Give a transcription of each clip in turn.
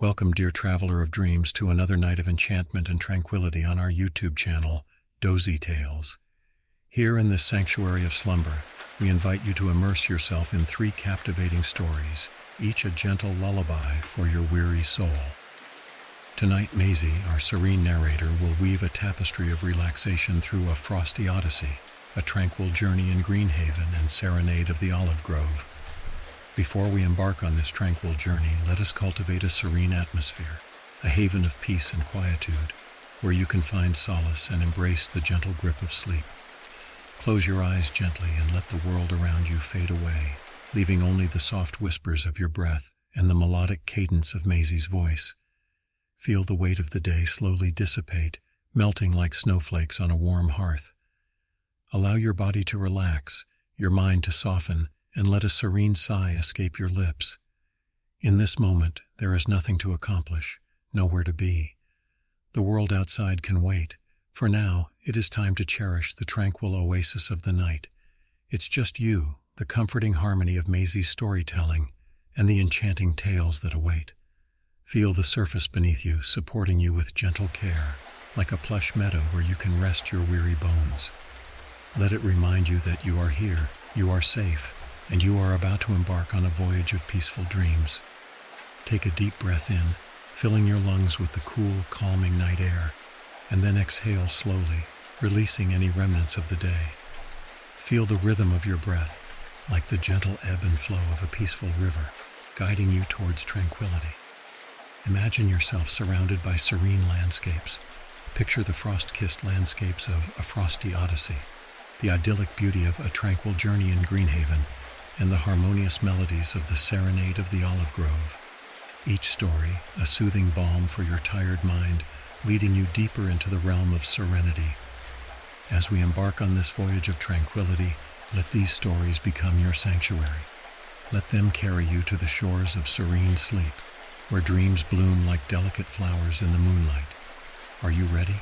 Welcome, dear traveler of dreams, to another night of enchantment and tranquility on our YouTube channel, Dozy Tales. Here in this sanctuary of slumber, we invite you to immerse yourself in three captivating stories, each a gentle lullaby for your weary soul. Tonight, Maisie, our serene narrator, will weave a tapestry of relaxation through a frosty odyssey, a tranquil journey in Greenhaven and serenade of the olive grove. Before we embark on this tranquil journey, let us cultivate a serene atmosphere, a haven of peace and quietude, where you can find solace and embrace the gentle grip of sleep. Close your eyes gently and let the world around you fade away, leaving only the soft whispers of your breath and the melodic cadence of Maisie's voice. Feel the weight of the day slowly dissipate, melting like snowflakes on a warm hearth. Allow your body to relax, your mind to soften, and let a serene sigh escape your lips. In this moment, there is nothing to accomplish, nowhere to be. The world outside can wait. For now, it is time to cherish the tranquil oasis of the night. It's just you, the comforting harmony of Maisie's storytelling, and the enchanting tales that await. Feel the surface beneath you, supporting you with gentle care, like a plush meadow where you can rest your weary bones. Let it remind you that you are here, you are safe, and you are about to embark on a voyage of peaceful dreams. Take a deep breath in, filling your lungs with the cool, calming night air, and then exhale slowly, releasing any remnants of the day. Feel the rhythm of your breath, like the gentle ebb and flow of a peaceful river, guiding you towards tranquility. Imagine yourself surrounded by serene landscapes. Picture the frost-kissed landscapes of A Frosty Odyssey, the idyllic beauty of A Tranquil Journey in Greenhaven, and the harmonious melodies of the Serenade of the Olive Grove. Each story, a soothing balm for your tired mind, leading you deeper into the realm of serenity. As we embark on this voyage of tranquility, let these stories become your sanctuary. Let them carry you to the shores of serene sleep, where dreams bloom like delicate flowers in the moonlight. Are you ready?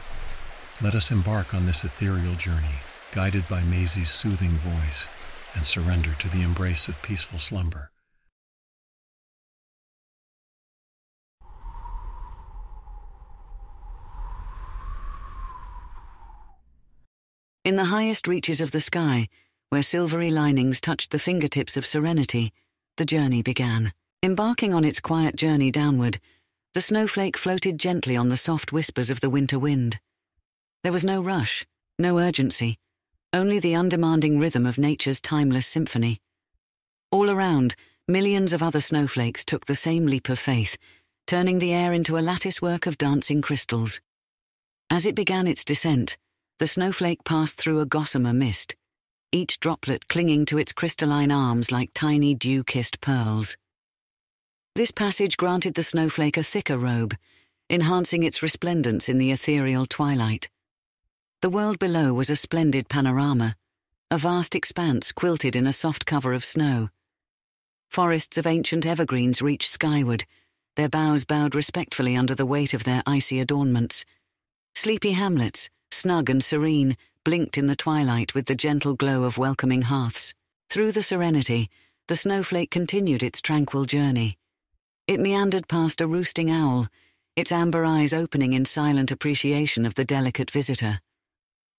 Let us embark on this ethereal journey, guided by Maisie's soothing voice and surrender to the embrace of peaceful slumber. In the highest reaches of the sky, where silvery linings touched the fingertips of serenity, the journey began. Embarking on its quiet journey downward, the snowflake floated gently on the soft whispers of the winter wind. There was no rush, no urgency, only the undemanding rhythm of nature's timeless symphony. All around, millions of other snowflakes took the same leap of faith, turning the air into a latticework of dancing crystals. As it began its descent, the snowflake passed through a gossamer mist, each droplet clinging to its crystalline arms like tiny dew kissed pearls. This passage granted the snowflake a thicker robe, enhancing its resplendence in the ethereal twilight. The world below was a splendid panorama, a vast expanse quilted in a soft cover of snow. Forests of ancient evergreens reached skyward, their boughs bowed respectfully under the weight of their icy adornments. Sleepy hamlets, snug and serene, blinked in the twilight with the gentle glow of welcoming hearths. Through the serenity, the snowflake continued its tranquil journey. It meandered past a roosting owl, its amber eyes opening in silent appreciation of the delicate visitor.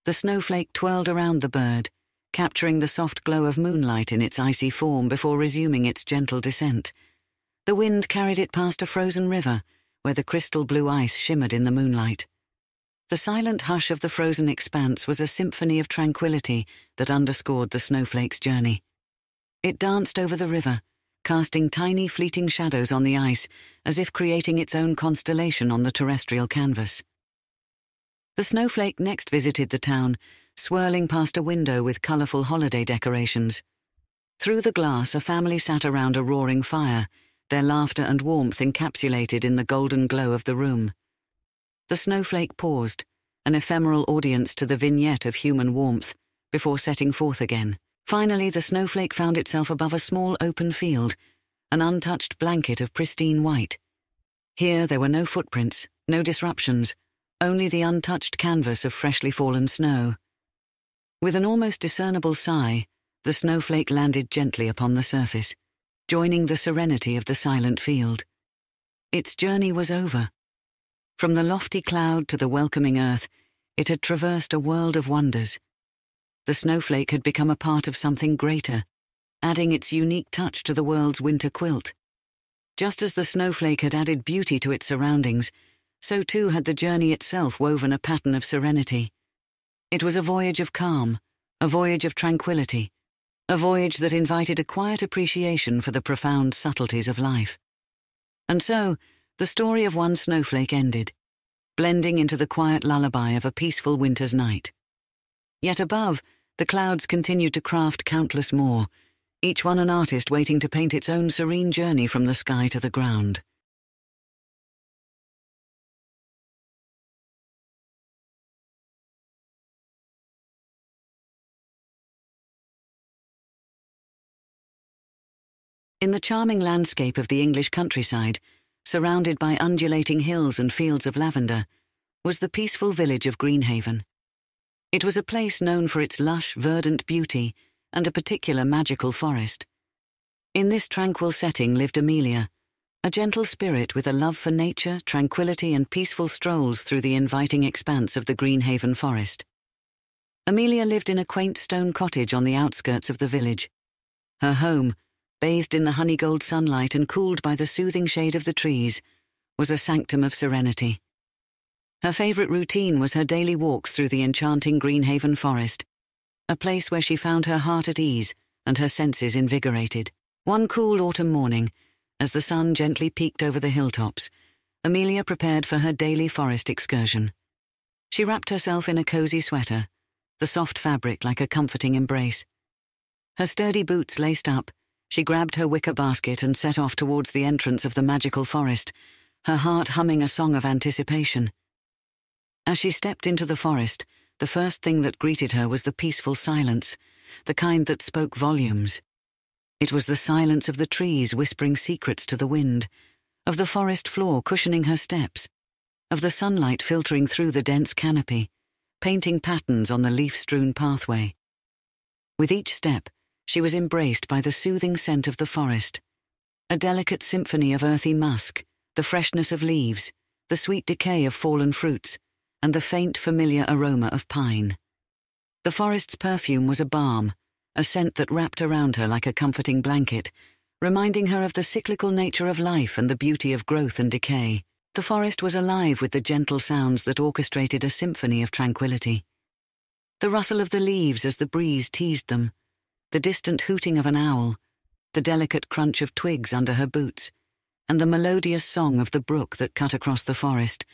The snowflake twirled around the bird, capturing the soft glow of moonlight in its icy form before resuming its gentle descent. The wind carried it past a frozen river, where the crystal blue ice shimmered in the moonlight. The silent hush of the frozen expanse was a symphony of tranquility that underscored the snowflake's journey. It danced over the river, casting tiny fleeting shadows on the ice, as if creating its own constellation on the terrestrial canvas. The snowflake next visited the town, swirling past a window with colourful holiday decorations. Through the glass, a family sat around a roaring fire, their laughter and warmth encapsulated in the golden glow of the room. The snowflake paused, an ephemeral audience to the vignette of human warmth, before setting forth again. Finally, the snowflake found itself above a small open field, an untouched blanket of pristine white. Here there were no footprints, no disruptions, only the untouched canvas of freshly fallen snow. With an almost discernible sigh, the snowflake landed gently upon the surface, joining the serenity of the silent field. Its journey was over. From the lofty cloud to the welcoming earth, it had traversed a world of wonders. The snowflake had become a part of something greater, adding its unique touch to the world's winter quilt. Just as the snowflake had added beauty to its surroundings, so too had the journey itself woven a pattern of serenity. It was a voyage of calm, a voyage of tranquility, a voyage that invited a quiet appreciation for the profound subtleties of life. And so, the story of one snowflake ended, blending into the quiet lullaby of a peaceful winter's night. Yet above, the clouds continued to craft countless more, each one an artist waiting to paint its own serene journey from the sky to the ground. In the charming landscape of the English countryside, surrounded by undulating hills and fields of lavender, was the peaceful village of Greenhaven. It was a place known for its lush, verdant beauty and a particular magical forest. In this tranquil setting lived Amelia, a gentle spirit with a love for nature, tranquility, and peaceful strolls through the inviting expanse of the Greenhaven forest. Amelia lived in a quaint stone cottage on the outskirts of the village. Her home, bathed in the honeygold sunlight and cooled by the soothing shade of the trees, was a sanctum of serenity. Her favourite routine was her daily walks through the enchanting Greenhaven forest, a place where she found her heart at ease and her senses invigorated. One cool autumn morning, as the sun gently peeked over the hilltops, Amelia prepared for her daily forest excursion. She wrapped herself in a cosy sweater, the soft fabric like a comforting embrace. Her sturdy boots laced up, she grabbed her wicker basket and set off towards the entrance of the magical forest, her heart humming a song of anticipation. As she stepped into the forest, the first thing that greeted her was the peaceful silence, the kind that spoke volumes. It was the silence of the trees whispering secrets to the wind, of the forest floor cushioning her steps, of the sunlight filtering through the dense canopy, painting patterns on the leaf strewn pathway. With each step, she was embraced by the soothing scent of the forest, a delicate symphony of earthy musk, the freshness of leaves, the sweet decay of fallen fruits, and the faint, familiar aroma of pine. The forest's perfume was a balm, a scent that wrapped around her like a comforting blanket, reminding her of the cyclical nature of life and the beauty of growth and decay. The forest was alive with the gentle sounds that orchestrated a symphony of tranquility. The rustle of the leaves as the breeze teased them, the distant hooting of an owl, the delicate crunch of twigs under her boots, and the melodious song of the brook that cut across the forest,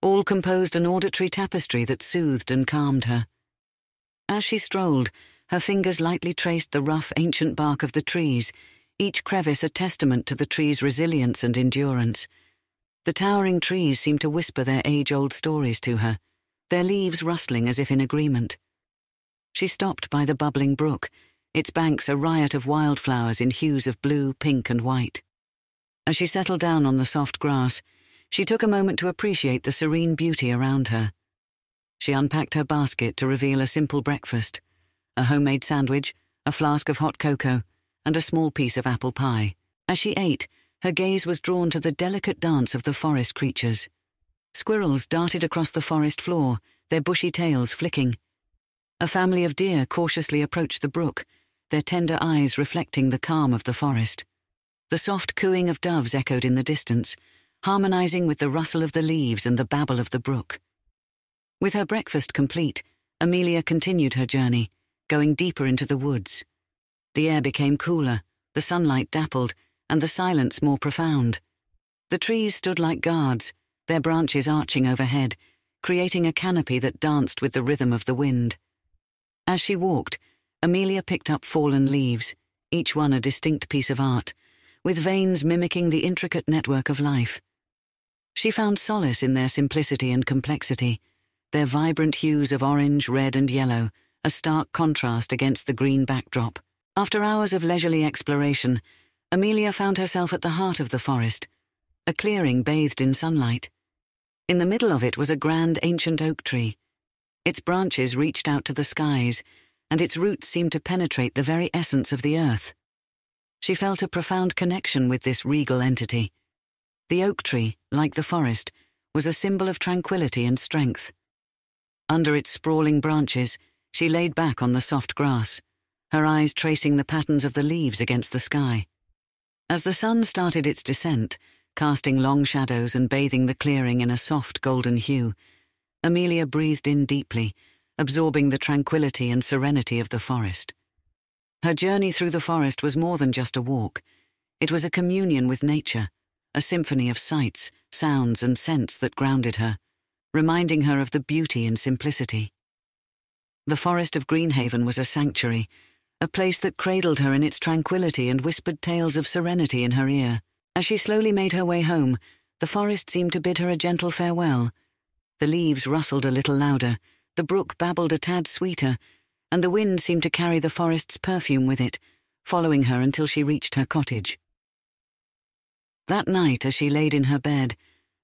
all composed an auditory tapestry that soothed and calmed her. As she strolled, her fingers lightly traced the rough ancient bark of the trees, each crevice a testament to the tree's resilience and endurance. The towering trees seemed to whisper their age-old stories to her, their leaves rustling as if in agreement. She stopped by the bubbling brook, its banks a riot of wildflowers in hues of blue, pink, and white. As she settled down on the soft grass, she took a moment to appreciate the serene beauty around her. She unpacked her basket to reveal a simple breakfast a homemade sandwich, a flask of hot cocoa, and a small piece of apple pie. As she ate, her gaze was drawn to the delicate dance of the forest creatures. Squirrels darted across the forest floor, their bushy tails flicking. A family of deer cautiously approached the brook, their tender eyes reflecting the calm of the forest. The soft cooing of doves echoed in the distance, harmonizing with the rustle of the leaves and the babble of the brook. With her breakfast complete, Amelia continued her journey, going deeper into the woods. The air became cooler, the sunlight dappled, and the silence more profound. The trees stood like guards, their branches arching overhead, creating a canopy that danced with the rhythm of the wind. As she walked, Amelia picked up fallen leaves, each one a distinct piece of art, with veins mimicking the intricate network of life. She found solace in their simplicity and complexity, their vibrant hues of orange, red, and yellow, a stark contrast against the green backdrop. After hours of leisurely exploration, Amelia found herself at the heart of the forest, a clearing bathed in sunlight. In the middle of it was a grand ancient oak tree. Its branches reached out to the skies, and its roots seemed to penetrate the very essence of the earth. She felt a profound connection with this regal entity. The oak tree, like the forest, was a symbol of tranquility and strength. Under its sprawling branches, she laid back on the soft grass, her eyes tracing the patterns of the leaves against the sky. As the sun started its descent, casting long shadows and bathing the clearing in a soft golden hue, Amelia breathed in deeply, absorbing the tranquility and serenity of the forest. Her journey through the forest was more than just a walk. It was a communion with nature, a symphony of sights, sounds, and scents that grounded her, reminding her of the beauty and simplicity. The forest of Greenhaven was a sanctuary, a place that cradled her in its tranquility and whispered tales of serenity in her ear. As she slowly made her way home, the forest seemed to bid her a gentle farewell. The leaves rustled a little louder, the brook babbled a tad sweeter, and the wind seemed to carry the forest's perfume with it, following her until she reached her cottage. That night, as she laid in her bed,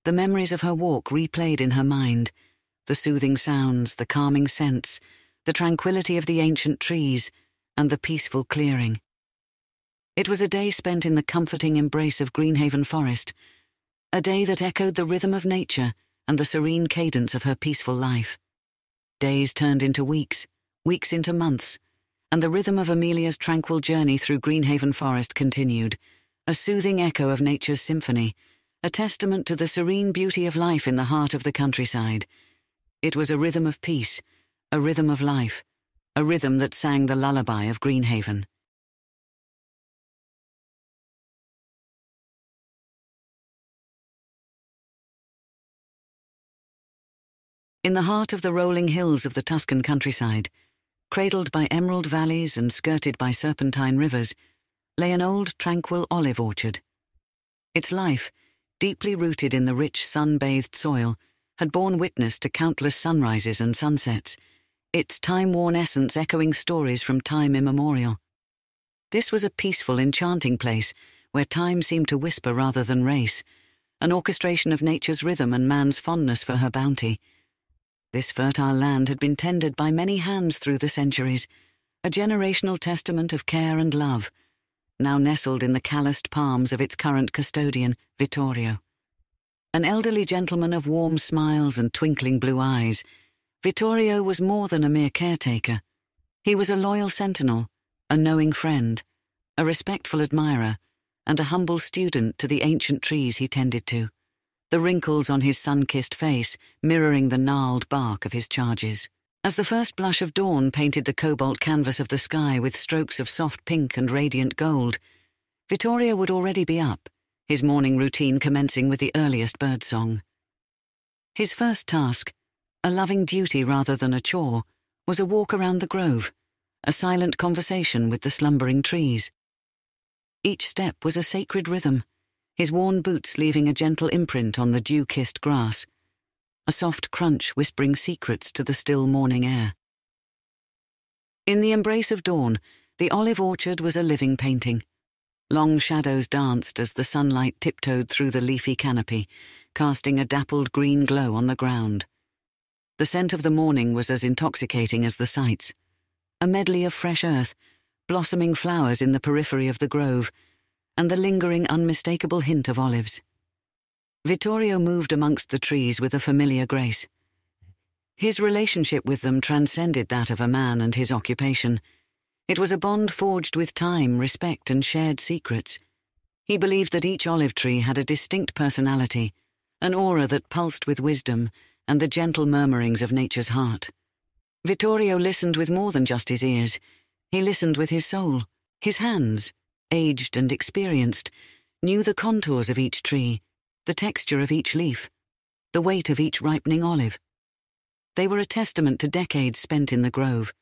the memories of her walk replayed in her mind the soothing sounds, the calming scents, the tranquility of the ancient trees, and the peaceful clearing. It was a day spent in the comforting embrace of Greenhaven Forest, a day that echoed the rhythm of nature and the serene cadence of her peaceful life. Days turned into weeks, weeks into months, and the rhythm of Amelia's tranquil journey through Greenhaven Forest continued, a soothing echo of nature's symphony, a testament to the serene beauty of life in the heart of the countryside. It was a rhythm of peace, a rhythm of life, a rhythm that sang the lullaby of Greenhaven. In the heart of the rolling hills of the Tuscan countryside, cradled by emerald valleys and skirted by serpentine rivers, lay an old, tranquil olive orchard. Its life, deeply rooted in the rich, sun bathed soil, had borne witness to countless sunrises and sunsets, its time worn essence echoing stories from time immemorial. This was a peaceful, enchanting place where time seemed to whisper rather than race, an orchestration of nature's rhythm and man's fondness for her bounty. This fertile land had been tended by many hands through the centuries, a generational testament of care and love, now nestled in the calloused palms of its current custodian, Vittorio. An elderly gentleman of warm smiles and twinkling blue eyes, Vittorio was more than a mere caretaker. He was a loyal sentinel, a knowing friend, a respectful admirer, and a humble student to the ancient trees he tended to the wrinkles on his sun kissed face mirroring the gnarled bark of his charges. As the first blush of dawn painted the cobalt canvas of the sky with strokes of soft pink and radiant gold, Vittorio would already be up, his morning routine commencing with the earliest birdsong. His first task, a loving duty rather than a chore, was a walk around the grove, a silent conversation with the slumbering trees. Each step was a sacred rhythm his worn boots leaving a gentle imprint on the dew kissed grass, a soft crunch whispering secrets to the still morning air. In the embrace of dawn, the olive orchard was a living painting. Long shadows danced as the sunlight tiptoed through the leafy canopy, casting a dappled green glow on the ground. The scent of the morning was as intoxicating as the sights. A medley of fresh earth, blossoming flowers in the periphery of the grove, and the lingering, unmistakable hint of olives. Vittorio moved amongst the trees with a familiar grace. His relationship with them transcended that of a man and his occupation. It was a bond forged with time, respect, and shared secrets. He believed that each olive tree had a distinct personality, an aura that pulsed with wisdom and the gentle murmurings of nature's heart. Vittorio listened with more than just his ears. He listened with his soul, his hands, aged and experienced, knew the contours of each tree, the texture of each leaf, the weight of each ripening olive. They were a testament to decades spent in the grove,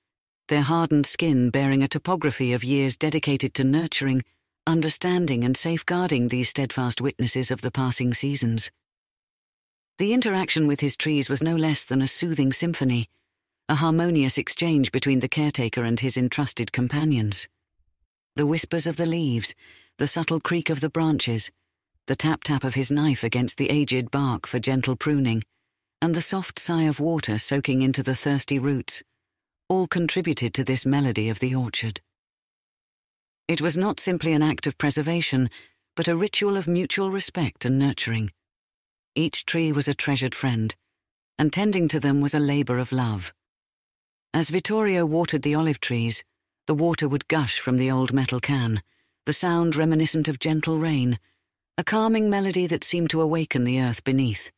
their hardened skin bearing a topography of years dedicated to nurturing, understanding, and safeguarding these steadfast witnesses of the passing seasons. The interaction with his trees was no less than a soothing symphony, a harmonious exchange between the caretaker and his entrusted companions the whispers of the leaves, the subtle creak of the branches, the tap tap of his knife against the aged bark for gentle pruning, and the soft sigh of water soaking into the thirsty roots, all contributed to this melody of the orchard. It was not simply an act of preservation, but a ritual of mutual respect and nurturing. Each tree was a treasured friend, and tending to them was a labour of love. As Vittorio watered the olive trees, the water would gush from the old metal can, the sound reminiscent of gentle rain, a calming melody that seemed to awaken the earth beneath.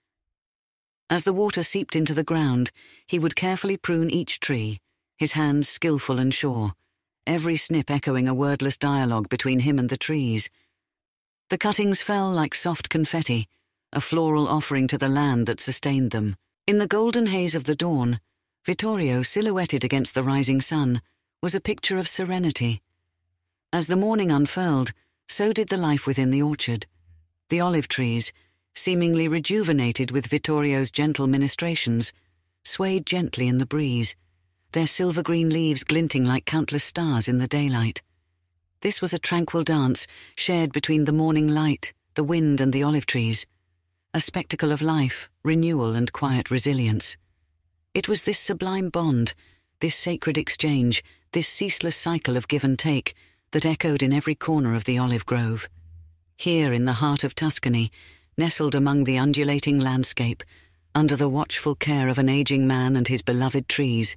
As the water seeped into the ground, he would carefully prune each tree, his hands skilful and sure, every snip echoing a wordless dialogue between him and the trees. The cuttings fell like soft confetti, a floral offering to the land that sustained them. In the golden haze of the dawn, Vittorio, silhouetted against the rising sun, was a picture of serenity. As the morning unfurled, so did the life within the orchard. The olive trees, seemingly rejuvenated with Vittorio's gentle ministrations, swayed gently in the breeze, their silver green leaves glinting like countless stars in the daylight. This was a tranquil dance shared between the morning light, the wind, and the olive trees, a spectacle of life, renewal, and quiet resilience. It was this sublime bond, this sacred exchange, this ceaseless cycle of give and take that echoed in every corner of the olive grove. Here in the heart of Tuscany, nestled among the undulating landscape, under the watchful care of an aging man and his beloved trees,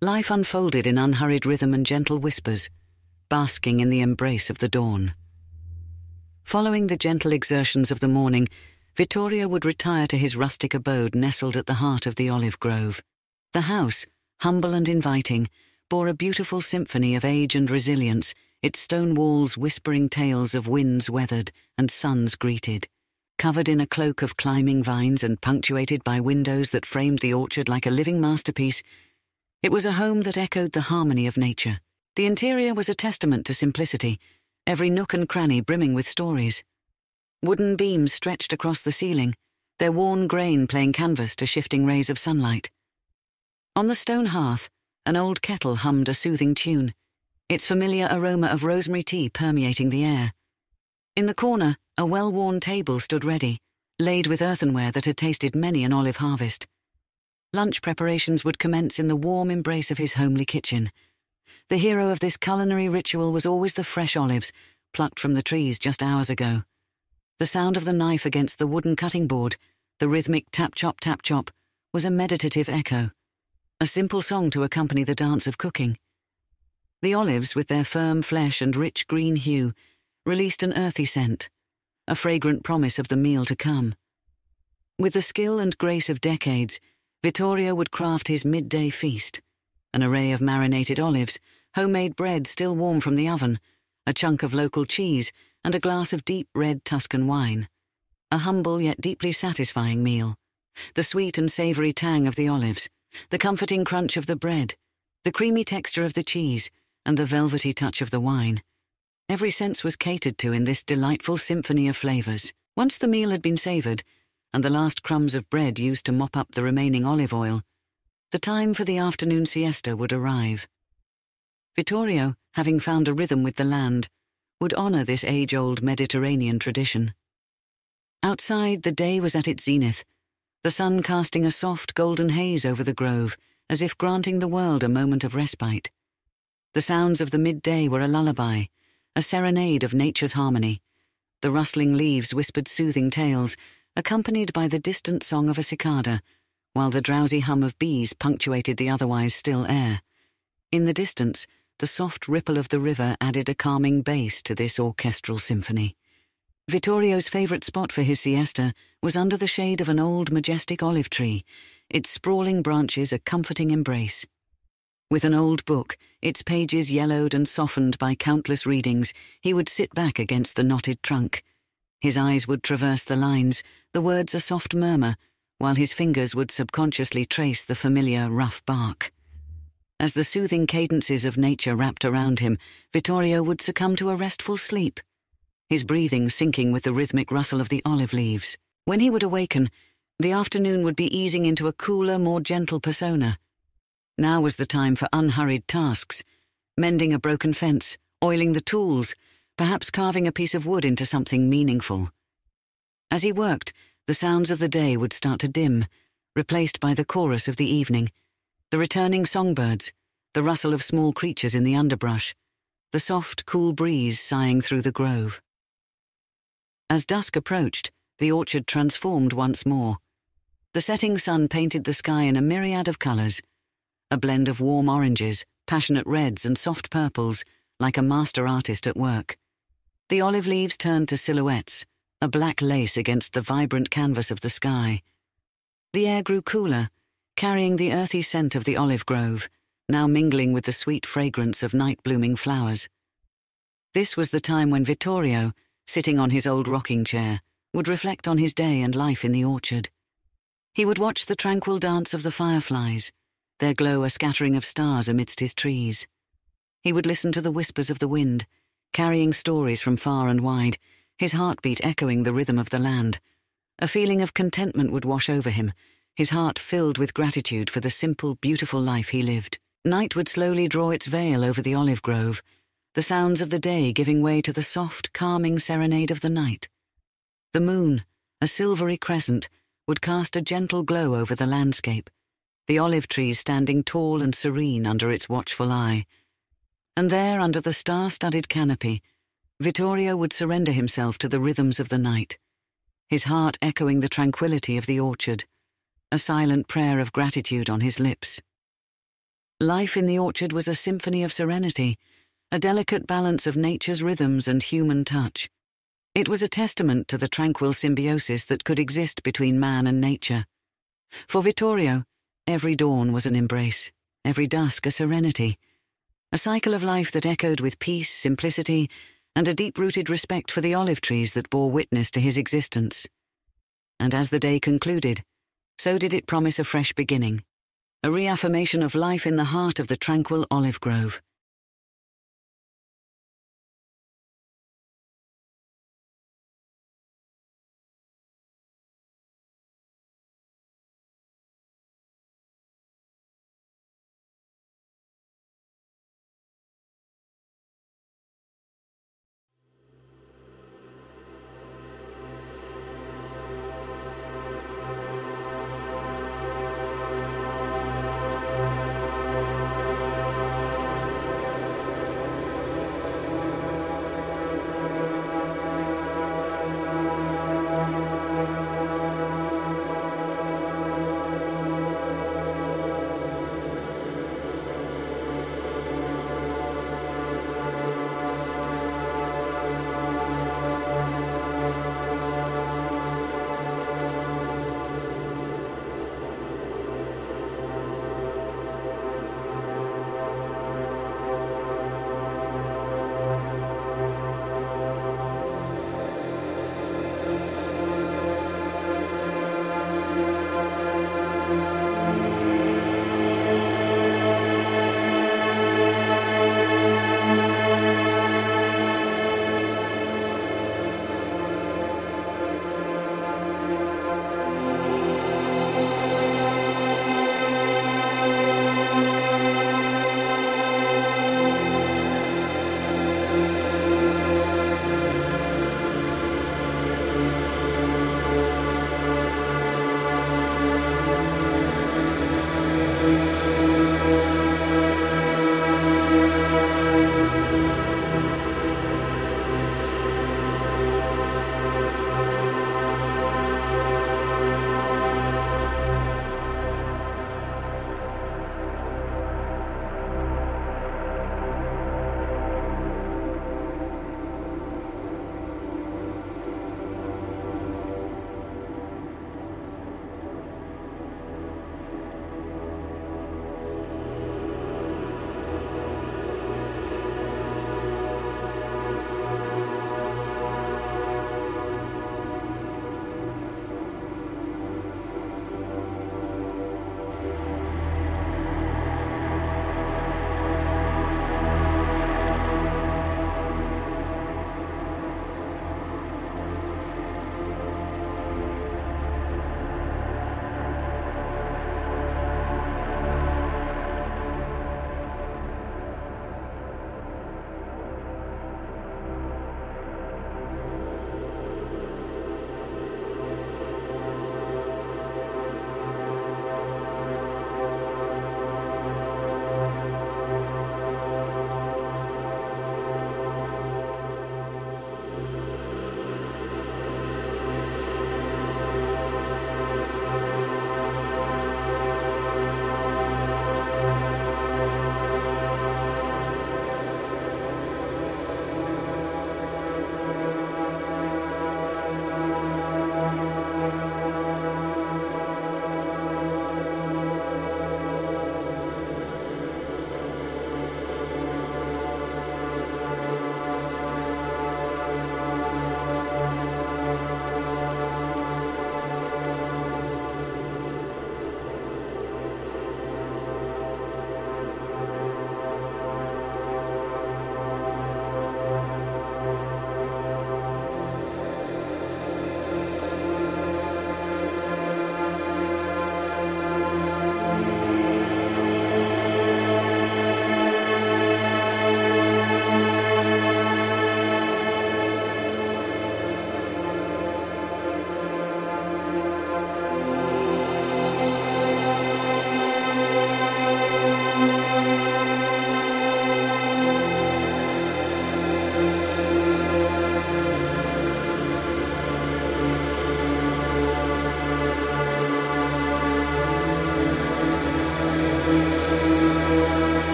life unfolded in unhurried rhythm and gentle whispers, basking in the embrace of the dawn. Following the gentle exertions of the morning, Vittorio would retire to his rustic abode nestled at the heart of the olive grove. The house, humble and inviting, bore a beautiful symphony of age and resilience its stone walls whispering tales of winds weathered and suns greeted. Covered in a cloak of climbing vines and punctuated by windows that framed the orchard like a living masterpiece, it was a home that echoed the harmony of nature. The interior was a testament to simplicity, every nook and cranny brimming with stories. Wooden beams stretched across the ceiling, their worn grain playing canvas to shifting rays of sunlight. On the stone hearth, an old kettle hummed a soothing tune its familiar aroma of rosemary tea permeating the air. In the corner, a well worn table stood ready, laid with earthenware that had tasted many an olive harvest. Lunch preparations would commence in the warm embrace of his homely kitchen. The hero of this culinary ritual was always the fresh olives, plucked from the trees just hours ago. The sound of the knife against the wooden cutting board, the rhythmic tap chop tap chop, was a meditative echo, a simple song to accompany the dance of cooking. The olives, with their firm flesh and rich green hue, released an earthy scent, a fragrant promise of the meal to come. With the skill and grace of decades, Vittorio would craft his midday feast an array of marinated olives, homemade bread still warm from the oven, a chunk of local cheese, and a glass of deep red Tuscan wine. A humble yet deeply satisfying meal. The sweet and savoury tang of the olives, the comforting crunch of the bread, the creamy texture of the cheese, and the velvety touch of the wine. Every sense was catered to in this delightful symphony of flavours. Once the meal had been savoured, and the last crumbs of bread used to mop up the remaining olive oil, the time for the afternoon siesta would arrive. Vittorio, having found a rhythm with the land, would honour this age old Mediterranean tradition. Outside, the day was at its zenith, the sun casting a soft golden haze over the grove, as if granting the world a moment of respite. The sounds of the midday were a lullaby, a serenade of nature's harmony. The rustling leaves whispered soothing tales, accompanied by the distant song of a cicada, while the drowsy hum of bees punctuated the otherwise still air. In the distance, the soft ripple of the river added a calming bass to this orchestral symphony. Vittorio's favourite spot for his siesta was under the shade of an old majestic olive tree, its sprawling branches a comforting embrace. With an old book, its pages yellowed and softened by countless readings, he would sit back against the knotted trunk. His eyes would traverse the lines, the words a soft murmur, while his fingers would subconsciously trace the familiar rough bark. As the soothing cadences of nature wrapped around him, Vittorio would succumb to a restful sleep, his breathing syncing with the rhythmic rustle of the olive leaves. When he would awaken, the afternoon would be easing into a cooler, more gentle persona. Now was the time for unhurried tasks mending a broken fence, oiling the tools, perhaps carving a piece of wood into something meaningful. As he worked, the sounds of the day would start to dim, replaced by the chorus of the evening, the returning songbirds, the rustle of small creatures in the underbrush, the soft, cool breeze sighing through the grove. As dusk approached, the orchard transformed once more. The setting sun painted the sky in a myriad of colours a blend of warm oranges, passionate reds, and soft purples, like a master artist at work. The olive leaves turned to silhouettes, a black lace against the vibrant canvas of the sky. The air grew cooler, carrying the earthy scent of the olive grove, now mingling with the sweet fragrance of night blooming flowers. This was the time when Vittorio, sitting on his old rocking chair, would reflect on his day and life in the orchard. He would watch the tranquil dance of the fireflies, their glow a scattering of stars amidst his trees. He would listen to the whispers of the wind, carrying stories from far and wide, his heartbeat echoing the rhythm of the land. A feeling of contentment would wash over him, his heart filled with gratitude for the simple, beautiful life he lived. Night would slowly draw its veil over the olive grove, the sounds of the day giving way to the soft, calming serenade of the night. The moon, a silvery crescent, would cast a gentle glow over the landscape, the olive trees standing tall and serene under its watchful eye. And there, under the star studded canopy, Vittorio would surrender himself to the rhythms of the night, his heart echoing the tranquility of the orchard, a silent prayer of gratitude on his lips. Life in the orchard was a symphony of serenity a delicate balance of nature's rhythms and human touch. It was a testament to the tranquil symbiosis that could exist between man and nature. For Vittorio, every dawn was an embrace, every dusk a serenity, a cycle of life that echoed with peace, simplicity, and a deep rooted respect for the olive trees that bore witness to his existence. And as the day concluded, so did it promise a fresh beginning, a reaffirmation of life in the heart of the tranquil olive grove.